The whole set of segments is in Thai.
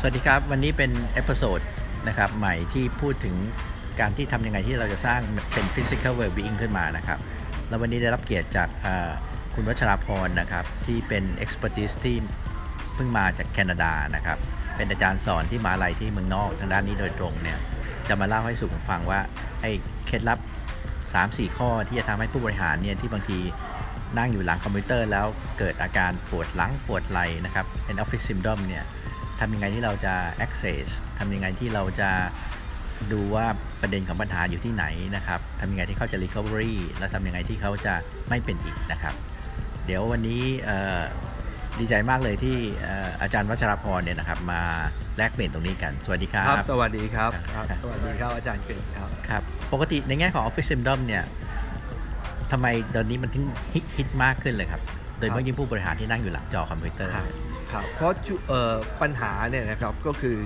สวัสดีครับ วันนี้เป็น episode นะครับใหม่ที่พูดถึงการที่ทำยังไงที่เราจะสร้างเป็น physical well-being ขึ้นมานะครับ แล้ววันนี้ได้รับเกียรติจากคุณวัชราพรนะครับ ที่เป็น expertise ที่เพิ่งมาจากแคนาดานะครับ เป็นอาจารย์สอนที่มหาลัยที่เมืองนอกทางด้านนี้โดยตรงเนี่ยจะมาเล่าให้สู่ผมฟังว่าไอ้เคล็ดลับ 3-4 ข้อที่จะทำให้ผู้บริหารเนี่ยที่บางทีนั่งอยู่หลังคอมพิวเตอร์แล้วเกิดอาการปวดหลังปวดไหล่นะครับเป็น office syndrome เนี่ย ทำยังไงที่เราจะ access ทำยังไงที่เราจะดูว่าประเด็นของปัญหาอยู่ที่ไหนนะครับทำยังไงที่เขาจะ recovery และทำยังไงที่เขาจะไม่เป็นอีกนะครับ เดี๋ยววันนี้เอ่อดีใจมากเลยที่เอ่ออาจารย์วัชรพรเนี่ยนะครับมาแลกเปลี่ยนตรงนี้กัน สวัสดีครับครับสวัสดีครับครับครับสวัสดีครับอาจารย์กฤษครับครับ ปกติในแง่ของ Office Syndrome เนี่ยทำไมตอนนี้มันถึงฮิตฮิตมากขึ้นเลยครับ โดยเฉพาะยิ่งผู้บริหารที่นั่งอยู่หลังจอคอมพิวเตอร์ครับครับเพราะจุเอ่อปัญหาเนี่ยนะครับก็คือ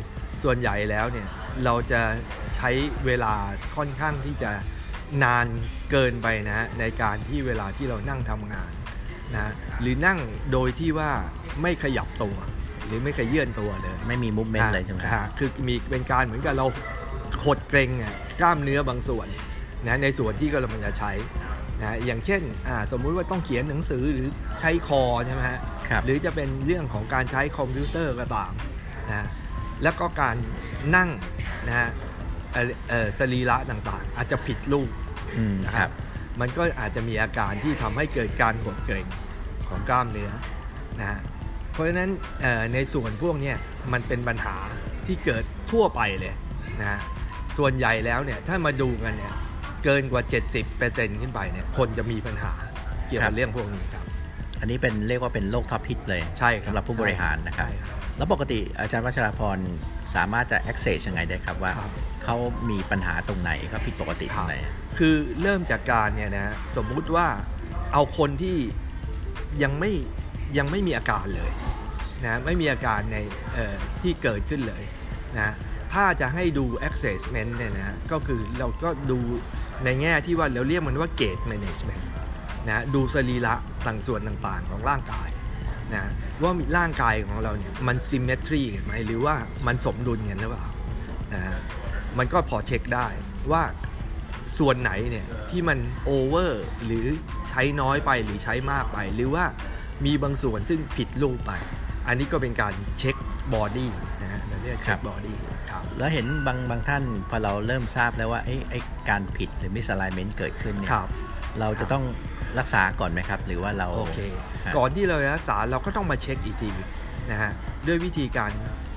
ส่วนใหญ่แล้วเนี่ยเราจะใช้เวลาค่อนข้างที่จะนานเกินไปนะฮะในการที่เวลาที่เรานั่งทำงานนะหรือนั่งโดยที่ว่าไม่ขยับตัว หรือไม่ขยื่นตัวเลย ไม่มี movement เลยใช่ไหมฮะคือมีเป็นการเหมือนกับเราหดเกรงอะกล้ามเนื้อบางส่วนนะในส่วนที่กำลังจะใช้ นะอย่างเช่นอ่าสมมุติว่าต้องเขียนหนังสือหรือใช้คอใช่ไหมฮะครับหรือจะเป็นเรื่องของการใช้คอมพิวเตอร์ก็ตามนะแล้วก็การนั่งนะฮะเอ่อเอ่อสรีระต่างๆ อาจจะผิดรูปอืมนะคครัรับบมันก็อาจจะมีอาการที่ทำให้เกิดการหดเกร็งของกล้ามเนื้อนะฮะเพราะฉะนั้นเอ่อในส่วนพวกเนี้ยมันเป็นปัญหาที่เกิดทั่วไปเลยนะฮะส่วนใหญ่แล้วเนี่ยถ้ามาดูกันเนี่ย เกินกว่า 70%ขึ้นไปเนี่ยคนจะมีปัญหาเกี่ยวครักับบเรื่องพวกนี้ครับ อันนี้เป็นเรียกว่าเป็นโรคท็อปฮิตเลยใช่ครับสำหรับผู้บริหารนะครับใช่ครับ แล้วปกติอาจารย์วัชราพรสามารถจะ access ยังไงได้ครับว่าครับเขามีปัญหาตรงไหนเขาผิดปกติตรงไหน คือเริ่มจากการเนี่ยนะฮะสมมุติว่าเอาคนที่ยังไม่ยังไม่มีอาการเลยนะไม่มีอาการในเอ่อที่เกิดขึ้นเลยนะ ถ้าจะให้ดู assessment เนี่ยนะก็คือเราก็ดูในแง่ที่ว่าเราเรียกมันว่า gate management นะดูสรีระต่างส่วนต่างๆของร่างกายนะว่าร่างกายของเราเนี่ยมัน symmetry ไหมหรือว่ามันสมดุลกันหรือเปล่านะฮะมันก็พอเช็คได้ว่าส่วนไหนเนี่ยที่มันover หรือใช้น้อยไปหรือใช้มากไป หรือว่ามีบางส่วนซึ่งผิดรูปไป อันนี้ก็เป็นการเช็ค body นะ เราเรียกคเช็ค body ครับแล้วเห็นบางบางท่านพอเราเริ่มทราบแล้วว่าไอ้ไอ้การผิดหรือ misalignment เกิดขึ้นเนี่ยครับเราจะต้องรักษาก่อนไหมครับ หรือว่าเราโอเคฮะก่อนที่เราจะรักษาเราก็ต้องมาเช็คอีกทีนะฮะด้วยวิธีการ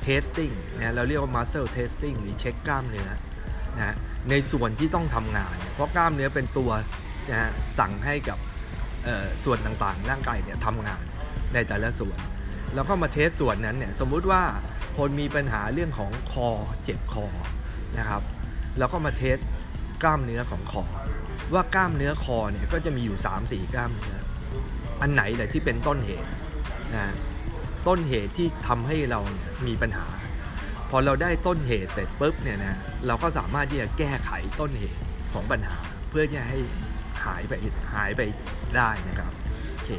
testing นะเราเรียกว่า muscle testing หรือเช็คกล้ามเนื้อนะฮะในส่วนที่ต้องทำงาน เพราะกล้ามเนื้อเป็นตัวนะฮะสั่งให้กับเอ่อส่วนต่างๆ ร่างกายเนี่ยทำงานในแต่ละส่วน แล้วก็มาเทสส่วนนั้นเนี่ยสมมุติว่า คนมีปัญหาเรื่องของคอเจ็บคอนะครับเราก็มาเทสกล้ามเนื้อของคอ ว่ากล้ามเนื้อคอเนี่ยก็จะมีอยู่ 3-4 กล้ามเนื้ออันไหนเลยที่เป็นต้นเหตุนะต้นเหตุที่ทำให้เราเนี่ยมีปัญหา พอเราได้ต้นเหตุเสร็จปุ๊บเนี่ยนะเราก็สามารถที่จะแก้ไขต้นเหตุของปัญหา เพื่อจะให้หายไปหายไปได้นะครับโอเค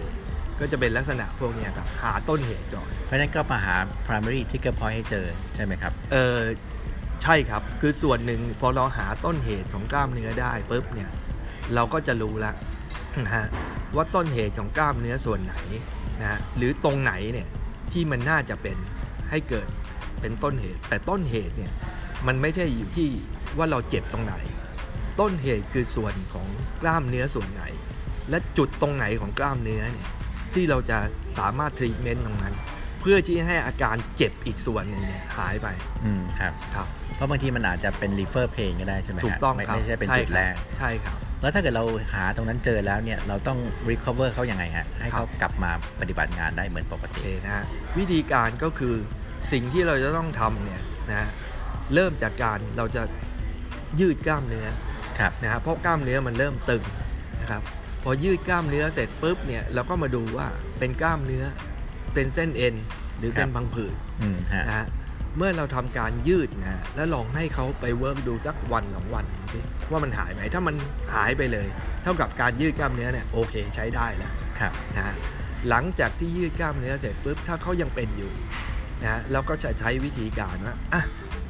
ก็จะเป็นลักษณะพวกเนี้ยครับหาต้นเหตุก่อนเพราะฉะนั้นก็มาหา primary trigger point ให้เจอใช่ไหมครับเออใช่ครับคือส่วนหนึ่งพอเราหาต้นเหตุของกล้ามเนื้อได้ปุ๊บเนี่ยเราก็จะรู้ละนะฮะว่าต้นเหตุของกล้ามเนื้อส่วนไหนนะฮะหรือตรงไหนเนี่ยที่มันน่าจะเป็นให้เกิดเป็นต้นเหตุ แต่ต้นเหตุเนี่ยมันไม่ใช่อยู่ที่ว่าเราเจ็บตรงไหน ต้นเหตุคือส่วนของกล้ามเนื้อส่วนไหน และจุดตรงไหนของกล้ามเนื้อเนี่ย ที่เราจะสามารถทรีทเมนต์ตรงนั้น เพื่อที่ให้อาการเจ็บอีกส่วนหนึ่งเนี่ยหายไปอืมครับครับเพราะบางทีมันอาจจะเป็น refer pain ก็ได้ใช่ไหมฮะถูกต้องไม่ครับไม่ใช่เป็นใช่จุดครับแรกใช่ครับ แล้วถ้าเกิดเราหาตรงนั้นเจอแล้วเนี่ยเราต้อง recover เขายังไงฮะให้เขาครับกลับมาปฏิบัติงานได้เหมือนปกติ โอเคนะฮะวิธีการก็คือสิ่งที่เราจะต้องทำเนี่ยนะฮะเริ่มจากการเราจะยืดกล้ามเนื้อครับนะฮะเพราะกล้ามเนื้อมันเริ่มตึงนะครับพ อยืดกล้ามเนื้อเสร็จปุ๊บเนี่ยเราก็มาดูว่าเป็นกล้ามเนื้อเป็นเส้นเอ็นหรือเป็นพังผืดอืมฮะนะฮะเมื่อเราทำการยืดนะฮะแล้วลองให้เขาไป work ดูสักวันสองวันสิว่ามันหายไหมถ้ามันหายไปเลย เท่ากับการยืดกล้ามเนื้อเนี่ยโอเคใช้ได้แล้วครับนะฮะหลังจากที่ยืดกล้ามเนื้อเสร็จปุ๊บถ้าเขายังเป็นอยู่นะแล้วก็จะใช้วิธีการว่าอะ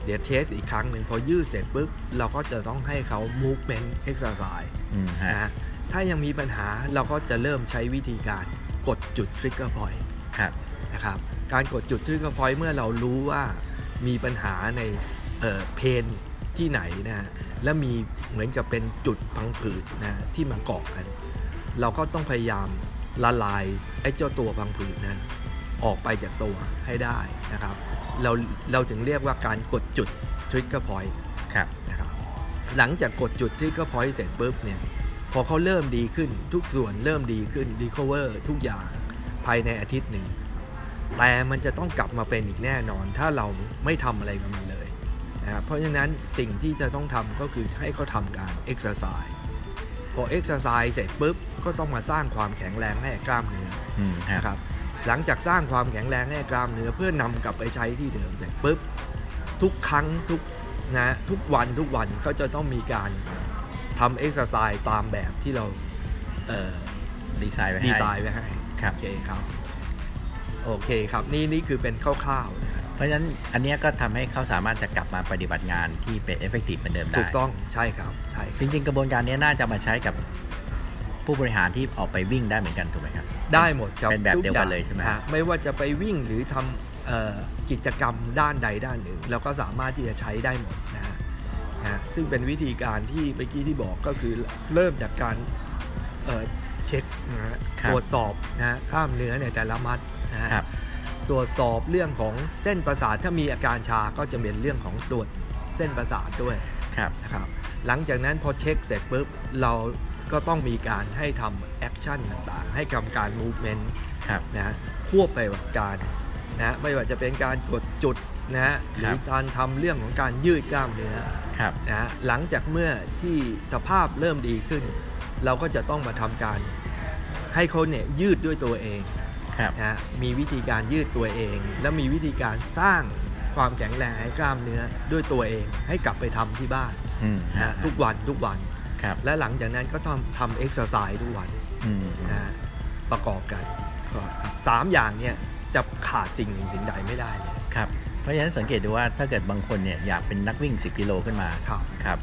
เดี๋ยวเทสอีกครั้งหนึ่งพอยืดเสร็จปุ๊บ เราก็จะต้องให้เขา movement exercise อืมฮะนะฮะถ้ายังมีปัญหาเราก็จะเริ่มใช้วิธีการกดจุด trigger point ครับนะครับการกดจุด trigger point เมื่อเรารู้ว่ามีปัญหาในเพนที่ไหนนะฮะและมีเหมือนกับเป็นจุดพังผืดนะที่มาเกาะกัน เราก็ต้องพยายามละลายไอ้เจ้าตัวพังผืดนั้น ออกไปจากตัวให้ได้นะครับ เราเราถึงเรียกว่าการกดจุด trigger point ครับนะครับ หลังจากกดจุด trigger point เสร็จปุ๊บเนี่ยพอเขาเริ่มดีขึ้นทุกส่วนเริ่มดีขึ้น recover ทุกอย่างภายในอาทิตย์หนึ่งแต่มันจะต้องกลับมาเป็นอีกแน่นอน ถ้าเราไม่ทำอะไรกับมันเลยนะครับเพราะฉะนั้นสิ่งที่จะต้องทำก็คือให้เขาทำการ exercise พอ exercise เสร็จปุ๊บก็ต้องมาสร้างความแข็งแรงให้กล้ามเนื้ออืมฮะนะครับ หลังจากสร้างความแข็งแรงให้กล้ามเนื้อเพื่อนำกลับไปใช้ที่เดิมเสร็จปุ๊บทุกครั้งทุกนะทุกวันทุกวันเขาจะต้องมีการทำ exercise ตามแบบที่เราเอ่อดีไซน์ไว้ให้ดีไซน์ไว้ให้ครับโอเคครับโอเคครับนี่นี่คือเป็นคร่าวๆนะครับเพราะฉะนั้นอันเนี้ยก็ทำให้เขาสามารถจะกลับมาปฏิบัติงานที่เป็น effective เหมือนเดิมได้ ถูกต้องใช่ครับใช่ครับจริง ๆ กระบวนการเนี้ยน่าจะมาใช้กับผู้บริหารที่ออกไปวิ่งได้เหมือนกันถูกไหมครับ ได้หมดครับเป็นแบบทุเดียวอกัย่านงเลยใช่ไหมฮะไม่ว่าจะไปวิ่งหรือทำเอ่อกิจกรรมด้านใดด้านหนึ่งเราก็สามารถที่จะใช้ได้หมดนะฮะนะฮะซึ่งเป็นวิธีการที่เมื่อกี้ที่บอกก็คือเริ่มจากการเอ่อเช็คนะฮะครับตรวจสอบนะฮะกล้ามเนื้อในแต่ละมัดนะฮะครับตรวจสอบเรื่องของเส้นประสาทถ้ามีอาการชาก็จะเป็นเรื่องของตรวจเส้นประสาทด้วยครับนะครับหลังจากนั้นพอเช็คเสร็จปุ๊บเรา ก็ต้องมีการให้ทำ action ต่างๆ ให้ทำการ movement ครับนะฮะควบไปกับการนะไม่ว่าจะเป็นการกดจุดนะฮะหรือการทำเรื่องของการยืดกล้ามเนื้อครับนะฮะหลังจากเมื่อที่สภาพเริ่มดีขึ้น เราก็จะต้องมาทำการให้เขาเนี่ยยืดด้วยตัวเองครับนะฮะมีวิธีการยืดตัวเอง และมีวิธีการสร้างความแข็งแรงให้กล้ามเนื้อด้วยตัวเอง ให้กลับไปทำที่บ้านอืมนะฮะทุกวันทุกวันครับ และหลังจากนั้นก็ทำทำเอ็กซ์ไซส์ทุกวันอืมนะฮะประกอบกันก็สามอย่างเนี่ยจะขาดสิ่งหนึ่งสิ่งใดไม่ได้เลยครับเพราะฉะนั้นสังเกตดูว่าถ้าเกิดบางคนเนี่ยอยากเป็นนักวิ่ง 10 กิโลขึ้นมาครับครับ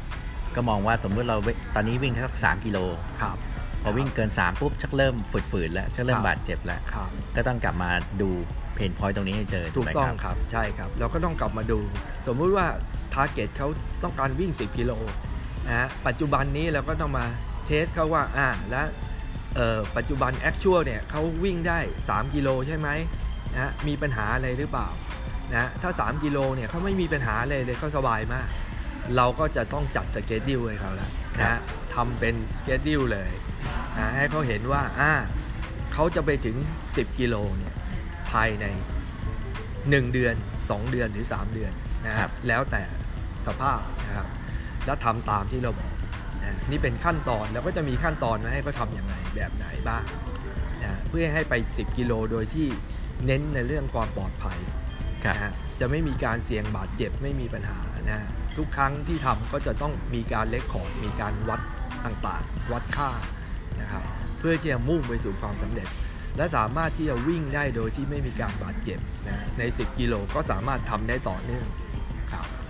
ก็มองว่าสมมติเราเวตอนนี้วิ่งสักสามกิโลครับพอวิ่งเกิน 3 ปุ๊บ ชักเริ่มฝืดๆแล้ว ชักเริ่คมรับบาดเจ็บแล้วครับก็ต้องกลับมาดู pain point ตรงนี้ให้เจอ ถูกไหมต้องครับครับ ใช่ครับ เราก็ต้องกลับมาดู สมมุติว่า target เขาต้องการวิ่ง 10 กิโล นะฮะปัจจุบันนี้เราก็ต้องมาtest เขาว่าอ่าแล้วเอ่อปัจจุบัน actual เนี่ยเขาวิ่งได้ 3 กิโลใช่ไหมนะฮะมีปัญหาอะไรหรือเปล่านะถ้า 3 กิโลเนี่ยเขาไม่มีปัญหาเลยเลยเขาสบายมาก เราก็จะต้องจัด schedule ให้เขาแล้วนะฮะทำเป็น schedule เลยนะให้เขาเห็นว่าอ่าเขาจะไปถึง 10 กิโลเนี่ยภายใน 1 เดือน 2 เดือนหรือ 3 เดือนนะครับ ครับแล้วแต่สภาพนะครับ แล้วทำตามที่เราบอกนะนี่เป็นขั้นตอนแล้วก็จะมีขั้นตอนมาให้เขาทำอย่างไรแบบไหนบ้างนะเพื่อให้ไป 10 กิโลโดยที่เน้นในเรื่องความปลอดภัยครับนะฮะจะไม่มีการเสี่ยงบาดเจ็บไม่มีปัญหานะฮะทุกครั้งที่ทำก็จะต้องมีการเลคคอร์ดมีการวัดต่างๆ วัดค่านะครับเพื่อที่จะมุ่งไปสู่ความสำเร็จ และสามารถที่จะวิ่งได้โดยที่ไม่มีการบาดเจ็บนะใน 10 กิโลก็สามารถทำได้ต่อเนื่องครับ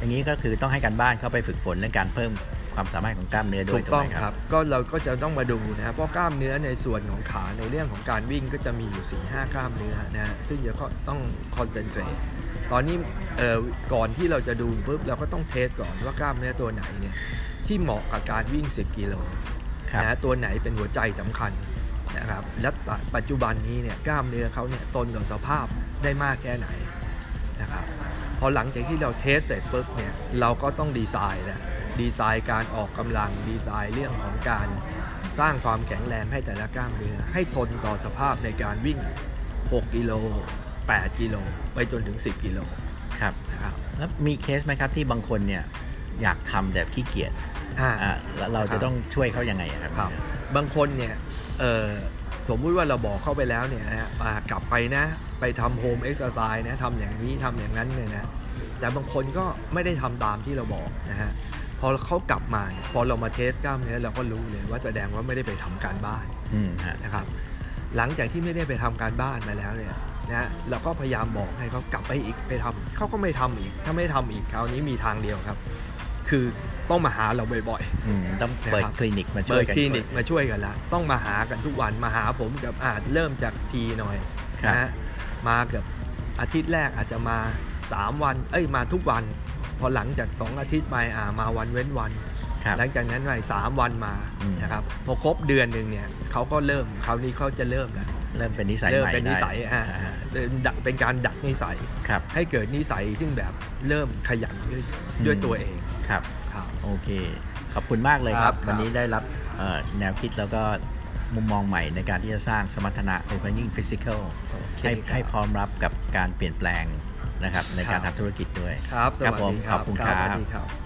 อย่างนี้ก็คือต้องให้การบ้านเข้าไปฝึกฝนเรื่องการเพิ่มความสามารถของกล้ามเนื้อด้วถูยกถูกต้องไหมคครัรับบก็เราก็จะต้องมาดูนะเพราะกล้ามเนื้อในส่วนของขาในเรื่องของการวิ่งก็จะมีอยู่4ีหกล้ามเนื้อนะฮะซึ่งจะต้องคอนเซนเทรตตอนนี้เอ่อก่อนที่เราจะดูปุ๊บเราก็ต้องเทสก่อนว่ากล้ามเนื้อตัวไหนเนี่ยที่เหมาะกับการวิ่ง 10 กิโลครับนะตัวไหนเป็นหัวใจสำคัญนะครับและปัจจุบันนี้เนี่ยกล้ามเนื้อเขาเนี่ยทนต่อสภาพได้มากแค่ไหนนะครับพ อหลังจากที่เราเทสเสร็จปุ๊บเนี่ยเราก็ต้องดีไซน์แล้วดีไซน์การออกกำลังดีไซน์เรื่องของการสร้างความแข็งแรงให้แต่ละกล้ามเนื้อให้ทนต่อสภาพในการวิ่ง 6 กิโล 8 กิโล ไปจนถึง 10 กิโลครับนะครับแล้วมีเคสไหมครับที่บางคนเนี่ยอยากทำแบบขี้เกียจอ่าอ่าแล้วเราจะต้องช่วยเขายังไงอะครับครับ บางคนเนี่ยเออสมมุติว่าเราบอกเข้าไปแล้วเนี่ยนะฮะอ่ากลับไปนะ ไปทำ home exercise นะทำอย่างนี้ทำอย่างนั้นเนี่ยนะแต่บางคนก็ไม่ได้ทำตามที่เราบอกนะฮะพอเขากลับมาเนี่ยพอเรามา test กล้ามเนื้อเราก็รู้เลยว่าแสดงว่าไม่ได้ไปทำการบ้านอืมฮะนะครับหลังจากที่ไม่ได้ไปทำการบ้านมาแล้วเนี่ยนะฮะเราก็พยายามบอกให้เขากลับไปอีกไปทำเขาก็ไม่ทำอีก ถ้าไม่ทำอีกคราวนี้มีทางเดียวครับ คือต้องมาหาเราบ่อยๆอืมต้องเปิดนะครับคลินิกมาช่เปิวยดกันคลินิกมาช่วยกันละต้องมาหากันทุกวันมาหาผมกับอาจเริ่มจากทีหน่อยครับนะฮะ มาเกับอาทิตย์แรกอาจจะมา 3 วัน เอ้ยมาทุกวัน พอหลังจาก 2 อาทิตย์ไปอ่ามาวันเว้นวันครับหลังจากนั้นไปสามวันมาอืมนะครับพอครบเดือนหนึ่งเนี่ยเขาก็เริ่มคราวนี้เขาจะเริ่มแล้วเริ่มเป็นนิสัยเริ่มใหม่เป็นนิสัยได้อ่าอ่าเป็นดักเป็นการดัดนิสัยครับให้เกิดนิสัยซึ่งแบบเริ่มขยันด้วยอืมด้วยตัวเองครับครับโอเค ขอบคุณมากเลยครับครับวันนี้ได้รับเอ่อแนวคิดแล้วก็ มุมมองใหม่ในการที่จะสร้างสมรรถนะโดยเฉพาะยิ่งฟิสิกอลโอเคให้ครับให้พร้อมรับกับการเปลี่ยนแปลงนะครับในการครับทำธุรกิจด้วยครับสครับวัสผมดีคขรัอบบคุณครับคสรับวัสดีครับ